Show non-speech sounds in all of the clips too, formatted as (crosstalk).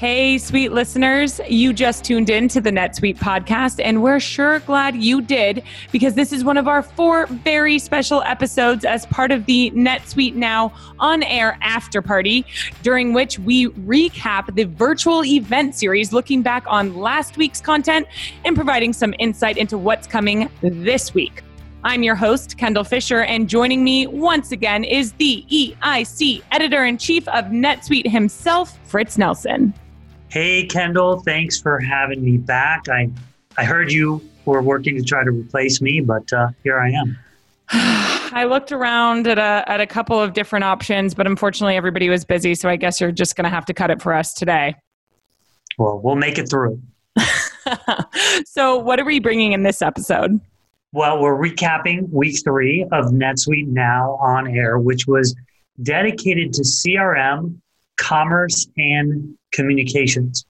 Hey, sweet listeners, you just tuned in to the NetSuite podcast, and we're sure glad you did because this is one of our four very special episodes as part of the NetSuite Now on air after party, during which we recap the virtual event series, looking back on last week's content and providing some insight into what's coming this week. I'm your host, Kendall Fisher, and joining me once again is the EIC editor in chief of NetSuite himself, Fritz Nelson. Hey, Kendall, thanks for having me back. I, I heard you were working to try to replace me, but uh, here I am. (sighs) I looked around at a, at a couple of different options, but unfortunately, everybody was busy. So I guess you're just going to have to cut it for us today. Well, we'll make it through. (laughs) so, what are we bringing in this episode? Well, we're recapping week three of NetSuite Now on air, which was dedicated to CRM, commerce, and communications.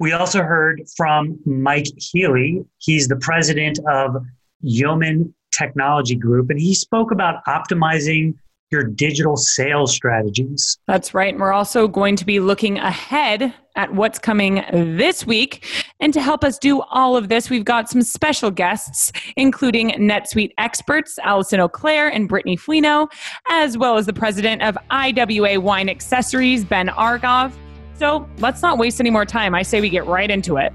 We also heard from Mike Healy. He's the president of Yeoman Technology Group, and he spoke about optimizing your digital sales strategies. That's right. And we're also going to be looking ahead at what's coming this week. And to help us do all of this, we've got some special guests, including NetSuite experts Allison Auclair and Brittany Fuino, as well as the president of IWA Wine Accessories, Ben Argov. So let's not waste any more time. I say we get right into it.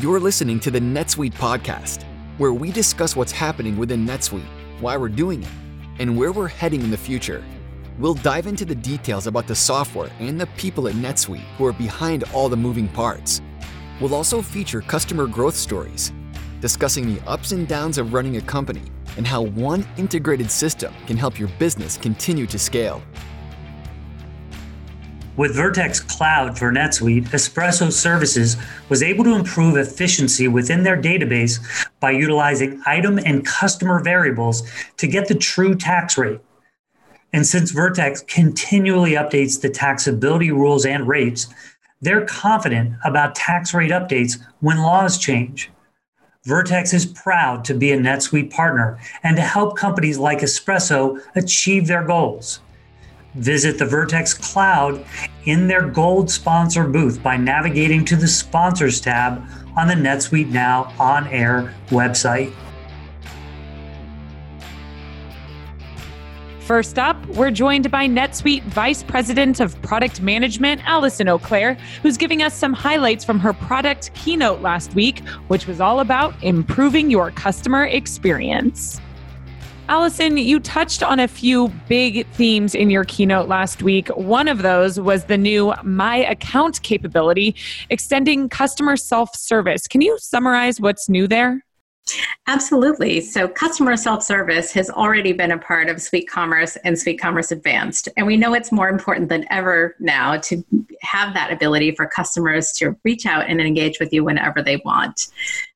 You're listening to the NetSuite podcast, where we discuss what's happening within NetSuite, why we're doing it, and where we're heading in the future. We'll dive into the details about the software and the people at NetSuite who are behind all the moving parts. We'll also feature customer growth stories, discussing the ups and downs of running a company and how one integrated system can help your business continue to scale. With Vertex Cloud for NetSuite, Espresso Services was able to improve efficiency within their database by utilizing item and customer variables to get the true tax rate. And since Vertex continually updates the taxability rules and rates, they're confident about tax rate updates when laws change. Vertex is proud to be a NetSuite partner and to help companies like Espresso achieve their goals. Visit the Vertex Cloud in their gold sponsor booth by navigating to the Sponsors tab on the NetSuite Now on air website. First up, we're joined by NetSuite Vice President of Product Management, Allison Auclair, who's giving us some highlights from her product keynote last week, which was all about improving your customer experience. Allison, you touched on a few big themes in your keynote last week. One of those was the new My Account capability, extending customer self service. Can you summarize what's new there? Absolutely. So, customer self service has already been a part of Suite Commerce and Suite Commerce Advanced. And we know it's more important than ever now to have that ability for customers to reach out and engage with you whenever they want.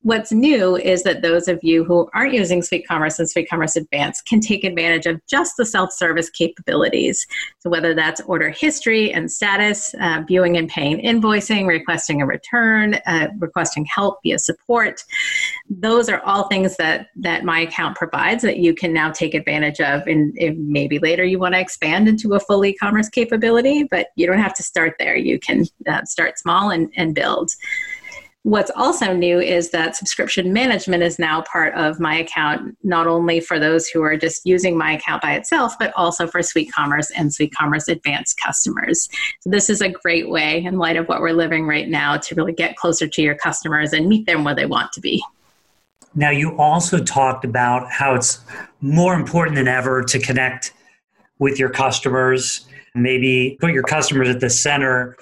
What's new is that those of you who aren't using Suite Commerce and Suite Commerce Advanced can take advantage of just the self service capabilities. So, whether that's order history and status, uh, viewing and paying invoicing, requesting a return, uh, requesting help via support, those are all things that, that my account provides that you can now take advantage of. And maybe later you want to expand into a full e commerce capability, but you don't have to start there. You can uh, start small and, and build. What's also new is that subscription management is now part of my account, not only for those who are just using my account by itself, but also for Suite Commerce and Suite Commerce Advanced customers. So, this is a great way, in light of what we're living right now, to really get closer to your customers and meet them where they want to be. Now, you also talked about how it's more important than ever to connect with your customers, maybe put your customers at the center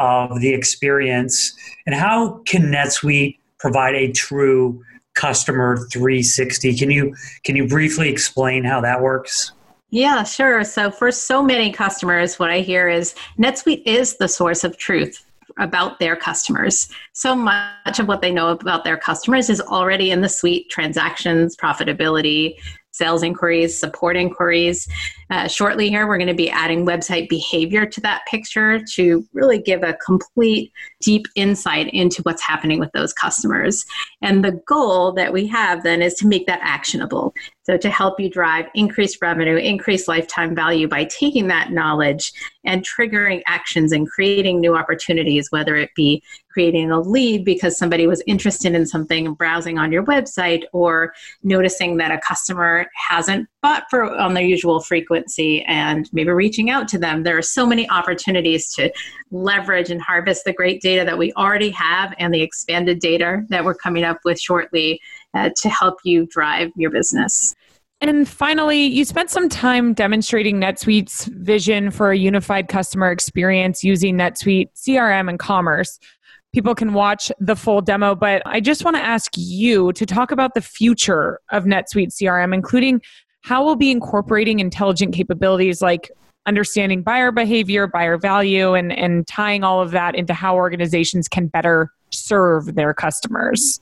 of the experience? And how can NetSuite provide a true customer 360 can you can you briefly explain how that works? Yeah sure. So for so many customers what i hear is netsuite is the source of truth about their customers. So much of what they know about their customers is already in the suite transactions, profitability, sales inquiries, support inquiries. Uh, shortly here, we're going to be adding website behavior to that picture to really give a complete, deep insight into what's happening with those customers. And the goal that we have then is to make that actionable. So, to help you drive increased revenue, increased lifetime value by taking that knowledge and triggering actions and creating new opportunities, whether it be creating a lead because somebody was interested in something and browsing on your website, or noticing that a customer hasn't bought for on their usual frequency and maybe reaching out to them. There are so many opportunities to leverage and harvest the great data that we already have and the expanded data that we're coming up with shortly uh, to help you drive your business. And finally, you spent some time demonstrating NetSuite's vision for a unified customer experience using NetSuite CRM and commerce. People can watch the full demo, but I just want to ask you to talk about the future of NetSuite CRM, including how we'll be incorporating intelligent capabilities like understanding buyer behavior, buyer value, and, and tying all of that into how organizations can better serve their customers.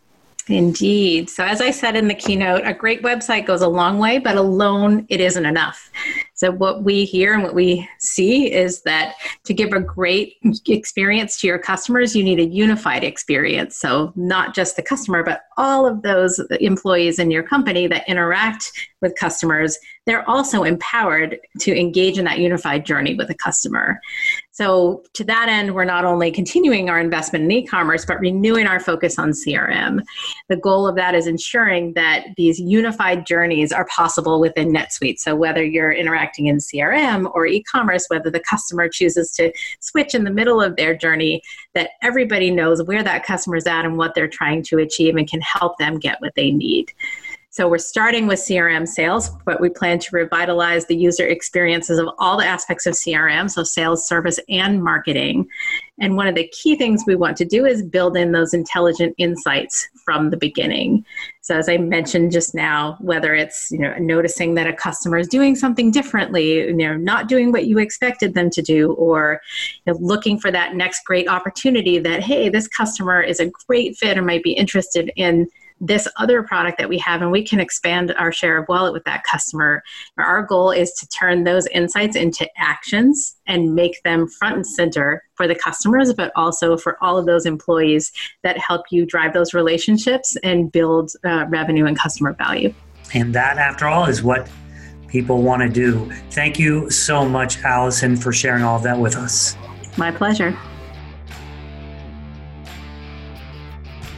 Indeed. So, as I said in the keynote, a great website goes a long way, but alone it isn't enough. So, what we hear and what we see is that to give a great experience to your customers, you need a unified experience. So, not just the customer, but all of those employees in your company that interact with customers, they're also empowered to engage in that unified journey with a customer. So, to that end, we're not only continuing our investment in e commerce, but renewing our focus on CRM. The goal of that is ensuring that these unified journeys are possible within NetSuite. So, whether you're interacting in CRM or e commerce, whether the customer chooses to switch in the middle of their journey, that everybody knows where that customer's at and what they're trying to achieve and can help them get what they need. So we're starting with CRM sales, but we plan to revitalize the user experiences of all the aspects of CRM, so sales, service, and marketing. And one of the key things we want to do is build in those intelligent insights from the beginning. So as I mentioned just now, whether it's you know noticing that a customer is doing something differently, you know, not doing what you expected them to do, or you know, looking for that next great opportunity that hey, this customer is a great fit or might be interested in this other product that we have and we can expand our share of wallet with that customer. Our goal is to turn those insights into actions and make them front and center for the customers, but also for all of those employees that help you drive those relationships and build uh, revenue and customer value. And that, after all, is what people want to do. Thank you so much, Allison, for sharing all of that with us. My pleasure.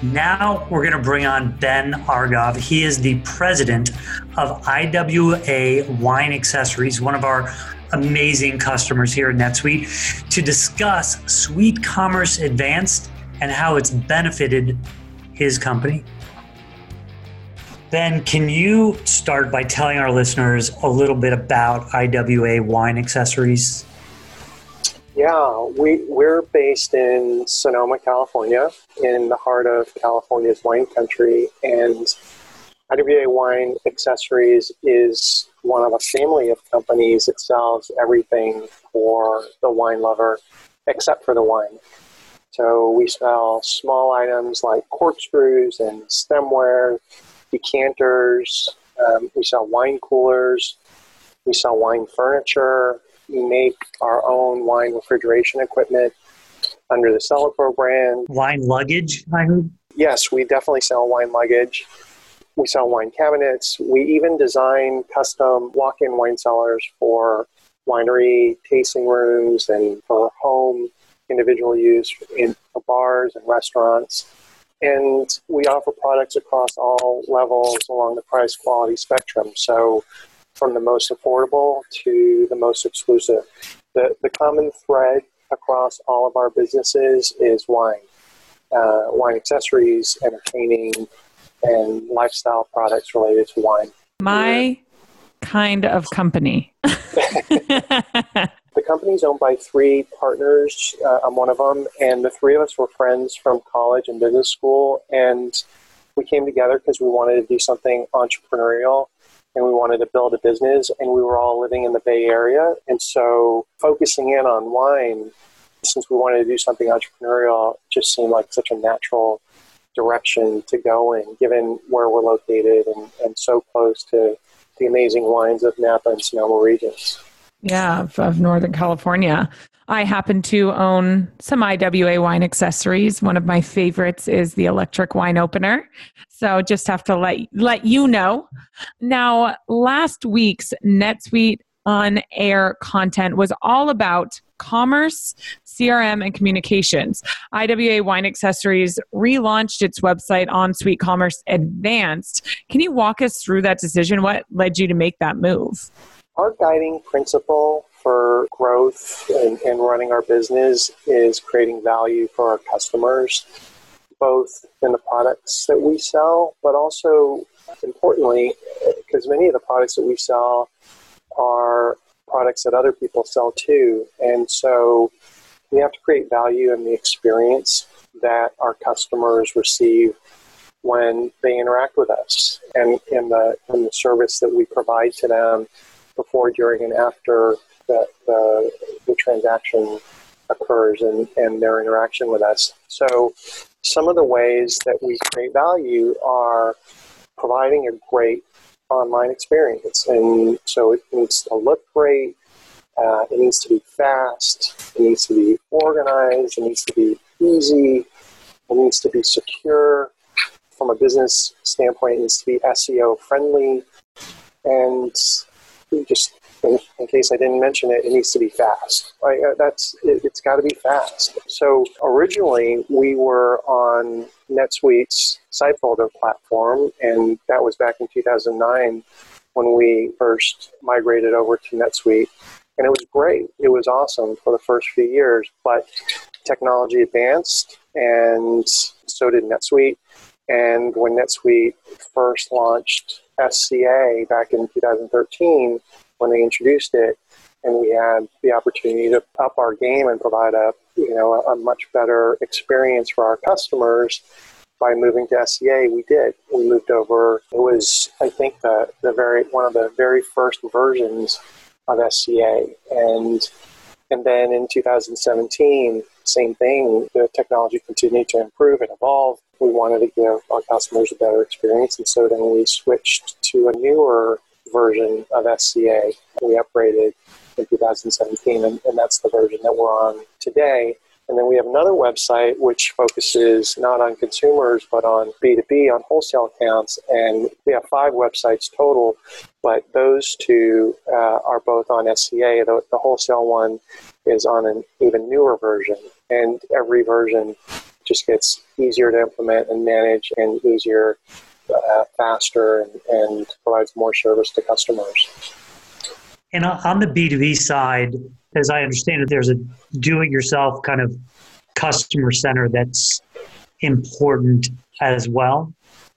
Now we're going to bring on Ben Argov. He is the president of IWA Wine Accessories, one of our amazing customers here at NetSuite, to discuss Suite Commerce Advanced and how it's benefited his company. Ben, can you start by telling our listeners a little bit about IWA Wine Accessories? Yeah, we, we're based in Sonoma, California, in the heart of California's wine country. And IWA Wine Accessories is one of a family of companies that sells everything for the wine lover except for the wine. So we sell small items like corkscrews and stemware, decanters. Um, we sell wine coolers. We sell wine furniture. We make our own wine refrigeration equipment under the CellarPro brand. Wine luggage, I heard? Yes, we definitely sell wine luggage. We sell wine cabinets. We even design custom walk in wine cellars for winery tasting rooms and for home individual use in bars and restaurants. And we offer products across all levels along the price quality spectrum. So from the most affordable to the most exclusive. The, the common thread across all of our businesses is wine, uh, wine accessories, entertaining, and lifestyle products related to wine. My kind of company. (laughs) (laughs) the company is owned by three partners. Uh, I'm one of them, and the three of us were friends from college and business school, and we came together because we wanted to do something entrepreneurial and we wanted to build a business and we were all living in the Bay Area. And so focusing in on wine, since we wanted to do something entrepreneurial, just seemed like such a natural direction to go in, given where we're located and, and so close to the amazing wines of Napa and Sonoma regions. Yeah, of, of Northern California. I happen to own some IWA wine accessories. One of my favorites is the electric wine opener. So just have to let let you know. Now, last week's NetSuite on air content was all about commerce, CRM, and communications. IWA Wine Accessories relaunched its website on Suite Commerce Advanced. Can you walk us through that decision? What led you to make that move? Our guiding principle for growth and, and running our business is creating value for our customers, both in the products that we sell, but also importantly, because many of the products that we sell are products that other people sell too. And so we have to create value in the experience that our customers receive when they interact with us and in the, in the service that we provide to them before, during, and after the, the, the transaction occurs and, and their interaction with us. So some of the ways that we create value are providing a great online experience. And so it needs to look great, uh, it needs to be fast, it needs to be organized, it needs to be easy, it needs to be secure. From a business standpoint, it needs to be SEO friendly. And just in, in, case I didn't mention it, it needs to be fast. Uh, that's it, has got to be fast. So originally we were on NetSuite's Sitebuilder platform, and that was back in 2009 when we first migrated over to NetSuite. And it was great. It was awesome for the first few years, but technology advanced, and so did NetSuite. And when NetSuite first launched SCA back in 2013, when they introduced it, and we had the opportunity to up our game and provide a you know a, a much better experience for our customers by moving to SCA. We did. We moved over. It was I think the the very one of the very first versions of SCA, and and then in 2017, same thing. The technology continued to improve and evolve. We wanted to give our customers a better experience, and so then we switched to a newer version of SCA. We upgraded in 2017, and, and that's the version that we're on today. And then we have another website which focuses not on consumers but on B2B, on wholesale accounts. And we have five websites total, but those two uh, are both on SCA. The, the wholesale one is on an even newer version. And every version just gets easier to implement and manage and easier uh, faster and, and provides more service to customers. And on the B2B side, as I understand it, there's a do it yourself kind of customer center that's important as well.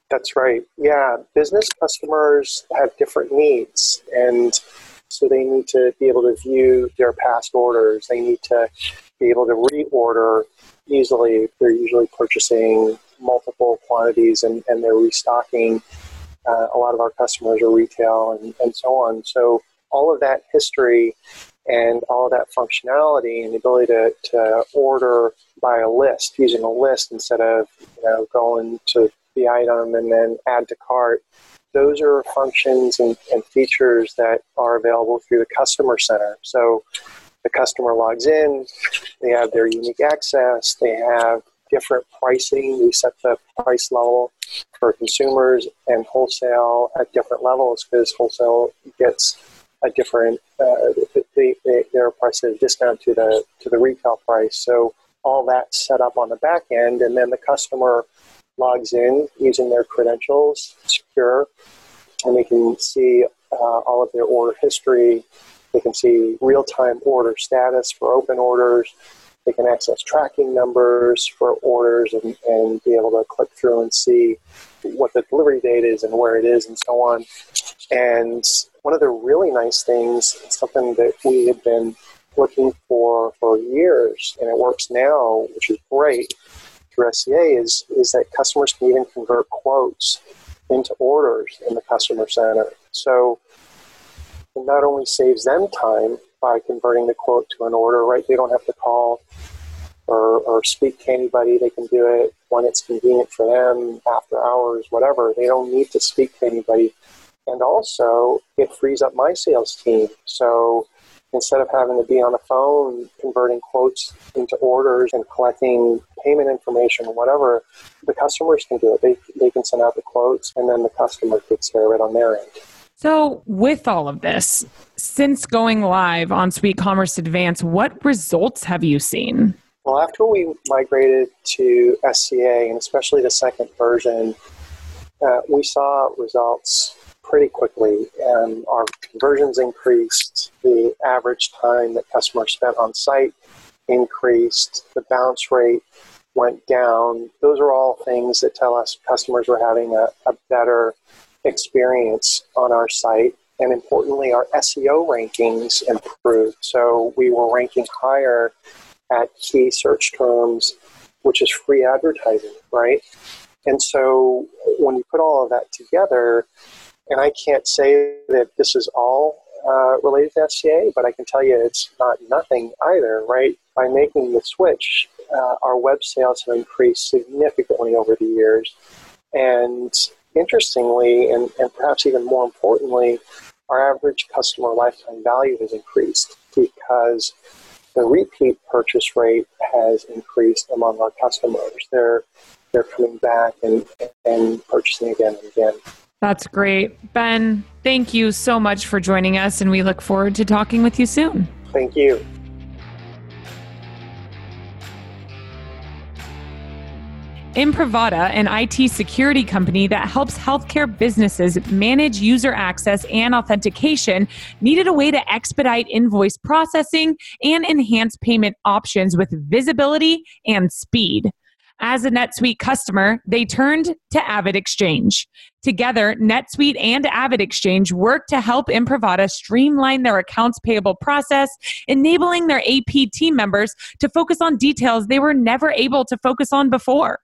That's right. Yeah, business customers have different needs. And so they need to be able to view their past orders. They need to be able to reorder easily. They're usually purchasing multiple quantities and, and they're restocking. Uh, a lot of our customers are retail and, and so on. So all of that history and all of that functionality and the ability to, to order by a list, using a list instead of you know going to the item and then add to cart. Those are functions and, and features that are available through the customer center. So the customer logs in, they have their unique access, they have different pricing. We set the price level for consumers and wholesale at different levels because wholesale gets a different uh, they, they, is discount to the to the retail price. So all that set up on the back end, and then the customer logs in using their credentials, secure, and they can see uh, all of their order history. They can see real time order status for open orders. They can access tracking numbers for orders and, and be able to click through and see what the delivery date is and where it is and so on. And one of the really nice things, something that we had been looking for for years, and it works now, which is great through SCA, is, is that customers can even convert quotes into orders in the customer center. So it not only saves them time by converting the quote to an order, right? They don't have to call or, or speak to anybody. They can do it when it's convenient for them, after hours, whatever. They don't need to speak to anybody. And also, it frees up my sales team. So instead of having to be on the phone converting quotes into orders and collecting payment information or whatever, the customers can do it. They, they can send out the quotes and then the customer takes care of it on their end. So, with all of this, since going live on Suite Commerce Advance, what results have you seen? Well, after we migrated to SCA, and especially the second version, uh, we saw results pretty quickly, and our conversions increased. The average time that customers spent on site increased. The bounce rate went down. Those are all things that tell us customers were having a, a better experience on our site. And importantly, our SEO rankings improved. So we were ranking higher at key search terms, which is free advertising, right? And so when you put all of that together, and I can't say that this is all uh, related to SCA, but I can tell you it's not nothing either, right? By making the switch, uh, our web sales have increased significantly over the years. And interestingly, and, and perhaps even more importantly, our average customer lifetime value has increased because the repeat purchase rate has increased among our customers. They're they're coming back and, and purchasing again and again. That's great. Ben, thank you so much for joining us, and we look forward to talking with you soon. Thank you. Imprivata, an IT security company that helps healthcare businesses manage user access and authentication, needed a way to expedite invoice processing and enhance payment options with visibility and speed. As a NetSuite customer, they turned to AvidXchange. Together, NetSuite and AvidXchange work to help Imprivata streamline their accounts payable process, enabling their AP team members to focus on details they were never able to focus on before.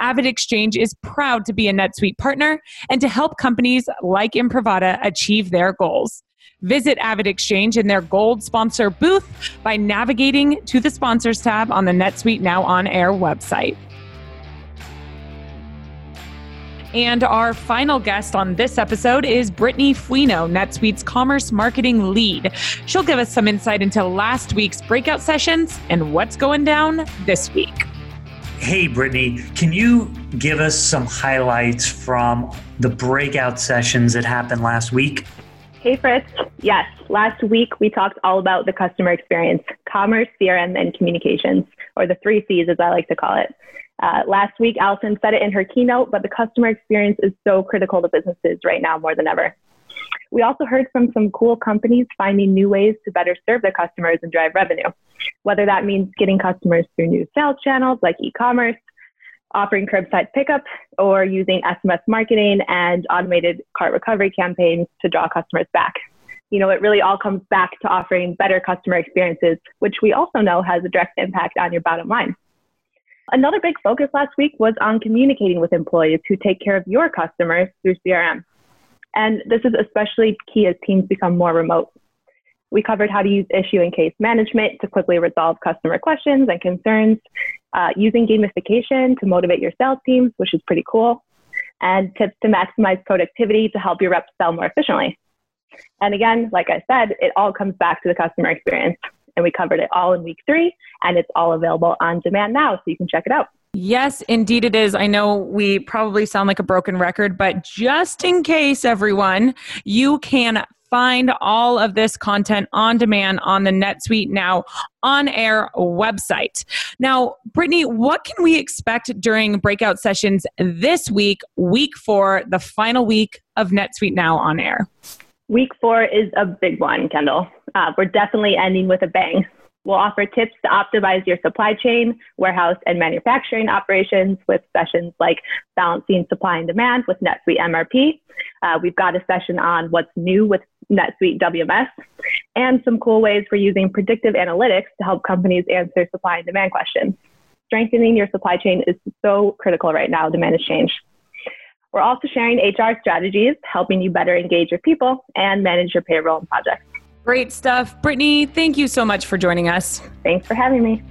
AvidXchange is proud to be a NetSuite partner and to help companies like Imprivata achieve their goals. Visit AvidXchange in their gold sponsor booth by navigating to the sponsors tab on the NetSuite Now On Air website. And our final guest on this episode is Brittany Fuino, NetSuite's commerce marketing lead. She'll give us some insight into last week's breakout sessions and what's going down this week. Hey, Brittany, can you give us some highlights from the breakout sessions that happened last week? Hey, Fritz. Yes, last week we talked all about the customer experience, commerce, CRM, and communications, or the three C's as I like to call it. Uh, last week, Allison said it in her keynote, but the customer experience is so critical to businesses right now more than ever. We also heard from some cool companies finding new ways to better serve their customers and drive revenue, whether that means getting customers through new sales channels like e commerce, offering curbside pickup, or using SMS marketing and automated cart recovery campaigns to draw customers back. You know, it really all comes back to offering better customer experiences, which we also know has a direct impact on your bottom line. Another big focus last week was on communicating with employees who take care of your customers through CRM. And this is especially key as teams become more remote. We covered how to use issue and case management to quickly resolve customer questions and concerns, uh, using gamification to motivate your sales teams, which is pretty cool, and tips to maximize productivity to help your reps sell more efficiently. And again, like I said, it all comes back to the customer experience and we covered it all in week three, and it's all available on demand now, so you can check it out. Yes, indeed it is. I know we probably sound like a broken record, but just in case, everyone, you can find all of this content on demand on the NetSuite Now on air website. Now, Brittany, what can we expect during breakout sessions this week, week four, the final week of NetSuite Now on air? Week four is a big one, Kendall. Uh, we're definitely ending with a bang. We'll offer tips to optimize your supply chain, warehouse, and manufacturing operations with sessions like balancing supply and demand with NetSuite MRP. Uh, we've got a session on what's new with NetSuite WMS and some cool ways for using predictive analytics to help companies answer supply and demand questions. Strengthening your supply chain is so critical right now to manage change. We're also sharing HR strategies, helping you better engage your people and manage your payroll and projects. Great stuff. Brittany, thank you so much for joining us. Thanks for having me.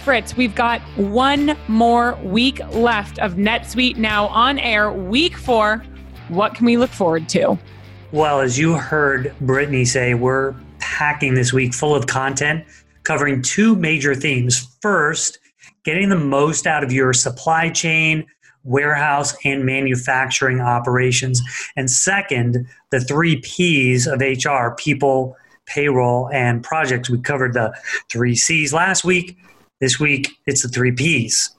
Fritz, we've got one more week left of NetSuite now on air, week four. What can we look forward to? Well, as you heard Brittany say, we're packing this week full of content covering two major themes. First, getting the most out of your supply chain, warehouse, and manufacturing operations. And second, the three P's of HR people, payroll, and projects. We covered the three C's last week. This week, it's the three P's.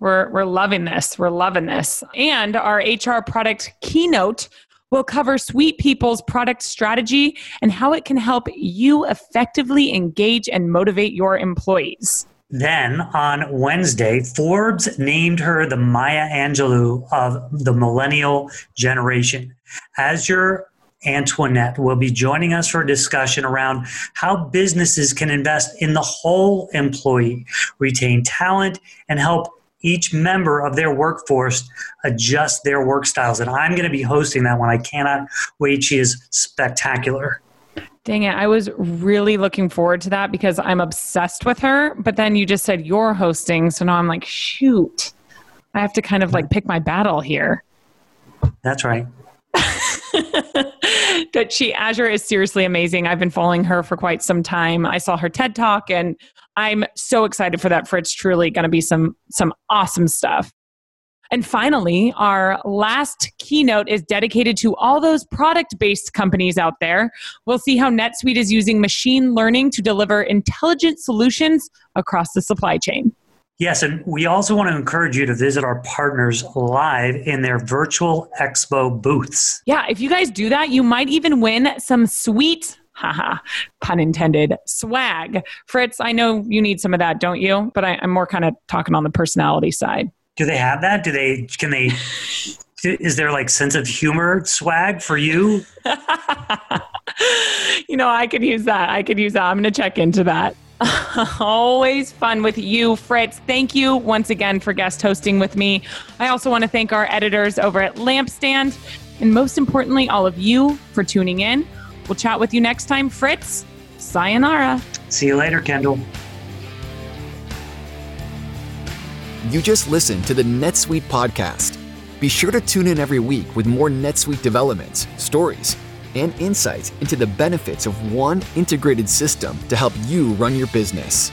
We're, we're loving this. We're loving this. And our HR product keynote will cover SuitePeople's product strategy and how it can help you effectively engage and motivate your employees. Then on Wednesday, Forbes named her the Maya Angelou of the millennial generation. Azure Antoinette will be joining us for a discussion around how businesses can invest in the whole employee, retain talent, and help each member of their workforce adjust their work styles. And I'm going to be hosting that one. I cannot wait. She is spectacular. Dang it. I was really looking forward to that because I'm obsessed with her. But then you just said you're hosting. So now I'm like, shoot, I have to kind of like pick my battle here. That's right. (laughs) that she Azure is seriously amazing. I've been following her for quite some time. I saw her TED talk and I'm so excited for that for it's truly going to be some some awesome stuff. And finally, our last keynote is dedicated to all those product based companies out there. We'll see how NetSuite is using machine learning to deliver intelligent solutions across the supply chain. Yes, and we also want to encourage you to visit our partners live in their virtual expo booths. Yeah, if you guys do that, you might even win some sweet haha, pun intended, swag. Fritz, I know you need some of that, don't you? But I, am more kind of talking on the personality side. Do they have that? Do they, can they, (laughs) is there like sense of humor swag for you? (laughs) you know, I could use that. I could use that. I'm going to check into that. (laughs) Always fun with you, Fritz. Thank you once again for guest hosting with me. I also want to thank our editors over at Lampstand, and most importantly, all of you for tuning in. We'll chat with you next time, Fritz. Sayonara. See you later, Kendall. You just listened to the NetSuite podcast. Be sure to tune in every week with more NetSuite developments, stories, and insights into the benefits of one integrated system to help you run your business.